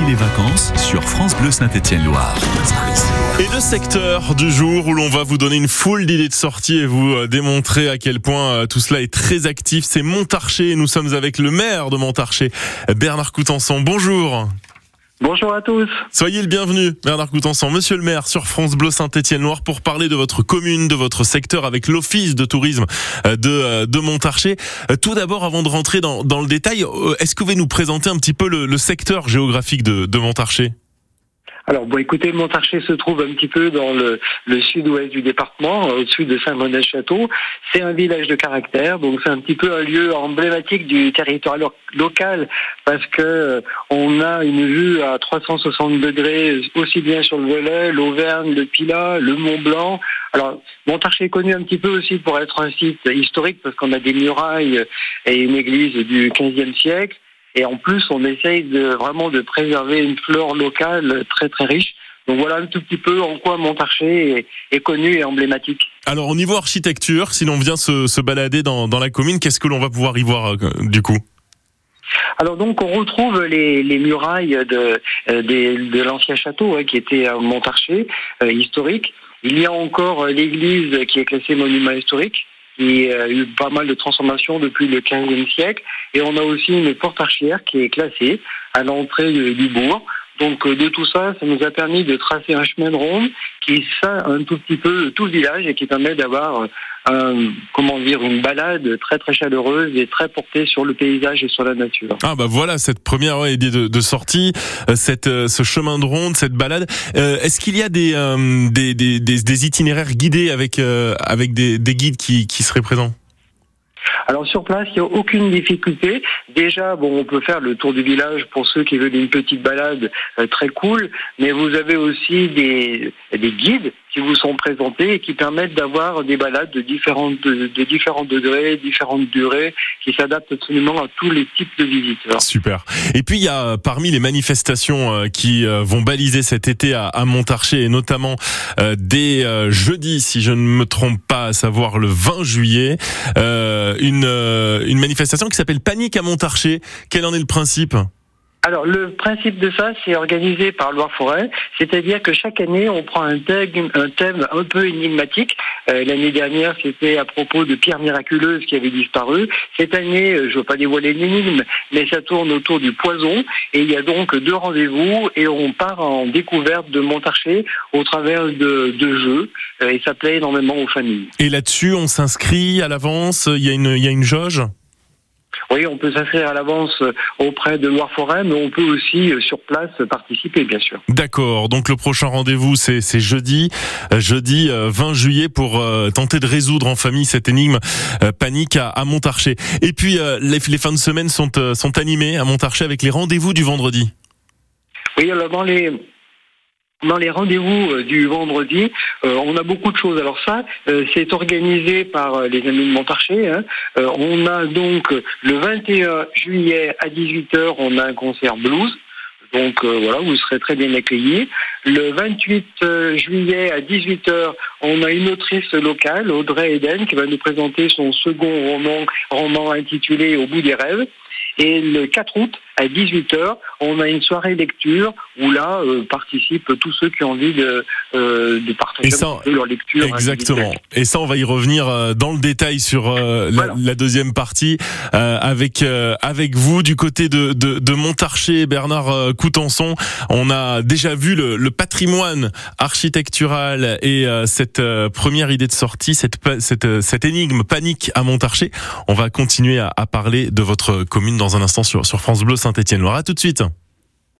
Les vacances sur France Bleu Saint-Étienne-Loire. Et le secteur du jour où l'on va vous donner une foule d'idées de sortie et vous euh, démontrer à quel point euh, tout cela est très actif, c'est Montarcher. Nous sommes avec le maire de Montarcher, Bernard Coutençon. Bonjour. Bonjour à tous. Soyez le bienvenu, Bernard Coutençon, monsieur le maire, sur France Bleu Saint-Étienne-Loire pour parler de votre commune, de votre secteur avec l'office de tourisme euh, de, de Montarcher. Tout d'abord, avant de rentrer dans, le détail, est-ce que vous pouvez nous présenter un petit peu le, le secteur géographique de, de Montarcher alors bon, écoutez, Montarcher se trouve un petit peu dans le, sud-ouest du département, euh, au-dessus de Saint-Monest-Château. C'est un village de caractère, donc c'est un petit peu un lieu emblématique du territoire local parce que euh, on a une vue à 360 degrés aussi bien sur le Velay, l'Auvergne, le Pilat, le Mont Blanc. Alors Montarcher est connu un petit peu aussi pour être un site historique parce qu'on a des murailles et une église du 15e siècle. Et en plus, on essaye de vraiment de préserver une flore locale très très riche. Donc voilà un tout petit peu en quoi Montarcher est, est connu et emblématique. Alors au niveau architecture, si l'on vient se, se balader dans, dans, la commune, qu'est-ce que l'on va pouvoir y voir euh, du coup? Alors donc on retrouve les, les murailles de, euh, de, de l'ancien château hein, qui était à Montarcher, euh, historique. Il y a encore l'église qui est classée monument historique qui a eu pas mal de transformations depuis le 15e siècle. Et on a aussi une porte archière qui est classée à l'entrée du bourg. Donc euh, de tout ça, ça nous a permis de tracer un chemin de ronde qui ça un tout petit peu tout le village et qui permet d'avoir euh, un, comment dire une balade très très chaleureuse et très portée sur le paysage et sur la nature. Ah bah voilà cette première idée de, de, sortie, euh, cette ce chemin de ronde, cette balade. Euh, Est-ce qu'il y a des, euh, des, des, des, itinéraires guidés avec avec des, des guides qui, qui seraient présents? Alors sur place, il n'y a aucune difficulté. Déjà, bon, on peut faire le tour du village pour ceux qui veulent une petite balade euh, très cool, mais vous avez aussi des, des guides qui vous sont présentés et qui permettent d'avoir des balades de différentes de, différents degrés, différentes durées, qui s'adaptent absolument à tous les types de visiteurs. Super. Et puis il y a parmi les manifestations euh, qui euh, vont baliser cet été à, à Montarcher et notamment euh, dès jeudi, si je ne me trompe pas, à savoir le 20 juillet, une une manifestation qui s'appelle Panique à Montarcher. Quel en est le principe? Alors le principe de ça, c'est organisé par Loire-Forêt, c'est-à-dire que chaque année, on prend un thème un, peu énigmatique. Euh, L'année dernière, c'était à propos de pierres miraculeuses qui avaient disparu. Cette année, euh, je ne veux pas dévoiler l'énigme, mais ça tourne autour du poison. Et il y a donc deux rendez-vous et on part en découverte de Montarcher au travers de, de jeux. Euh, et ça plaît énormément aux familles. Et là-dessus, on s'inscrit à l'avance. Il y a une, il y a une jauge? Oui, on peut s'inscrire à l'avance auprès de Loire-Forêt, mais on peut aussi euh, sur place participer, bien sûr. D'accord. Donc le prochain rendez-vous, c'est jeudi, euh, jeudi 20 euh, juillet, pour tenter de résoudre en famille cette énigme panique à, à Montarcher. Et puis les, les, fins de semaine sont, sont animées à Montarcher avec les rendez-vous du vendredi. Oui, alors dans les dans les rendez-vous euh, du vendredi, euh, on a beaucoup de choses. Alors ça, euh, c'est organisé par les amis de Montarcher. Hein. on a donc le 21 juillet à 18h, on a un concert blues. Donc voilà, vous serez très bien accueillis. Le 28 juillet à 18h, on a une autrice locale, Audrey Eden, qui va nous présenter son second roman intitulé Au bout des rêves. Et le 4 août, à 18h, on a une soirée lecture où là euh, participent tous ceux qui ont envie de, euh, de partager ça, leur lecture. Exactement. Et ça, on va y revenir euh, dans le détail sur euh, voilà. la, la, deuxième partie euh, avec avec vous du côté de, de, de Montarcher, Bernard Coutençon. On a déjà vu le, le patrimoine architectural et cette première idée de sortie, cette, cette, cette énigme panique à Montarcher. On va continuer à, à parler de votre commune dans un instant sur, sur France Bleu Saint-Étienne-Loire. À tout de suite.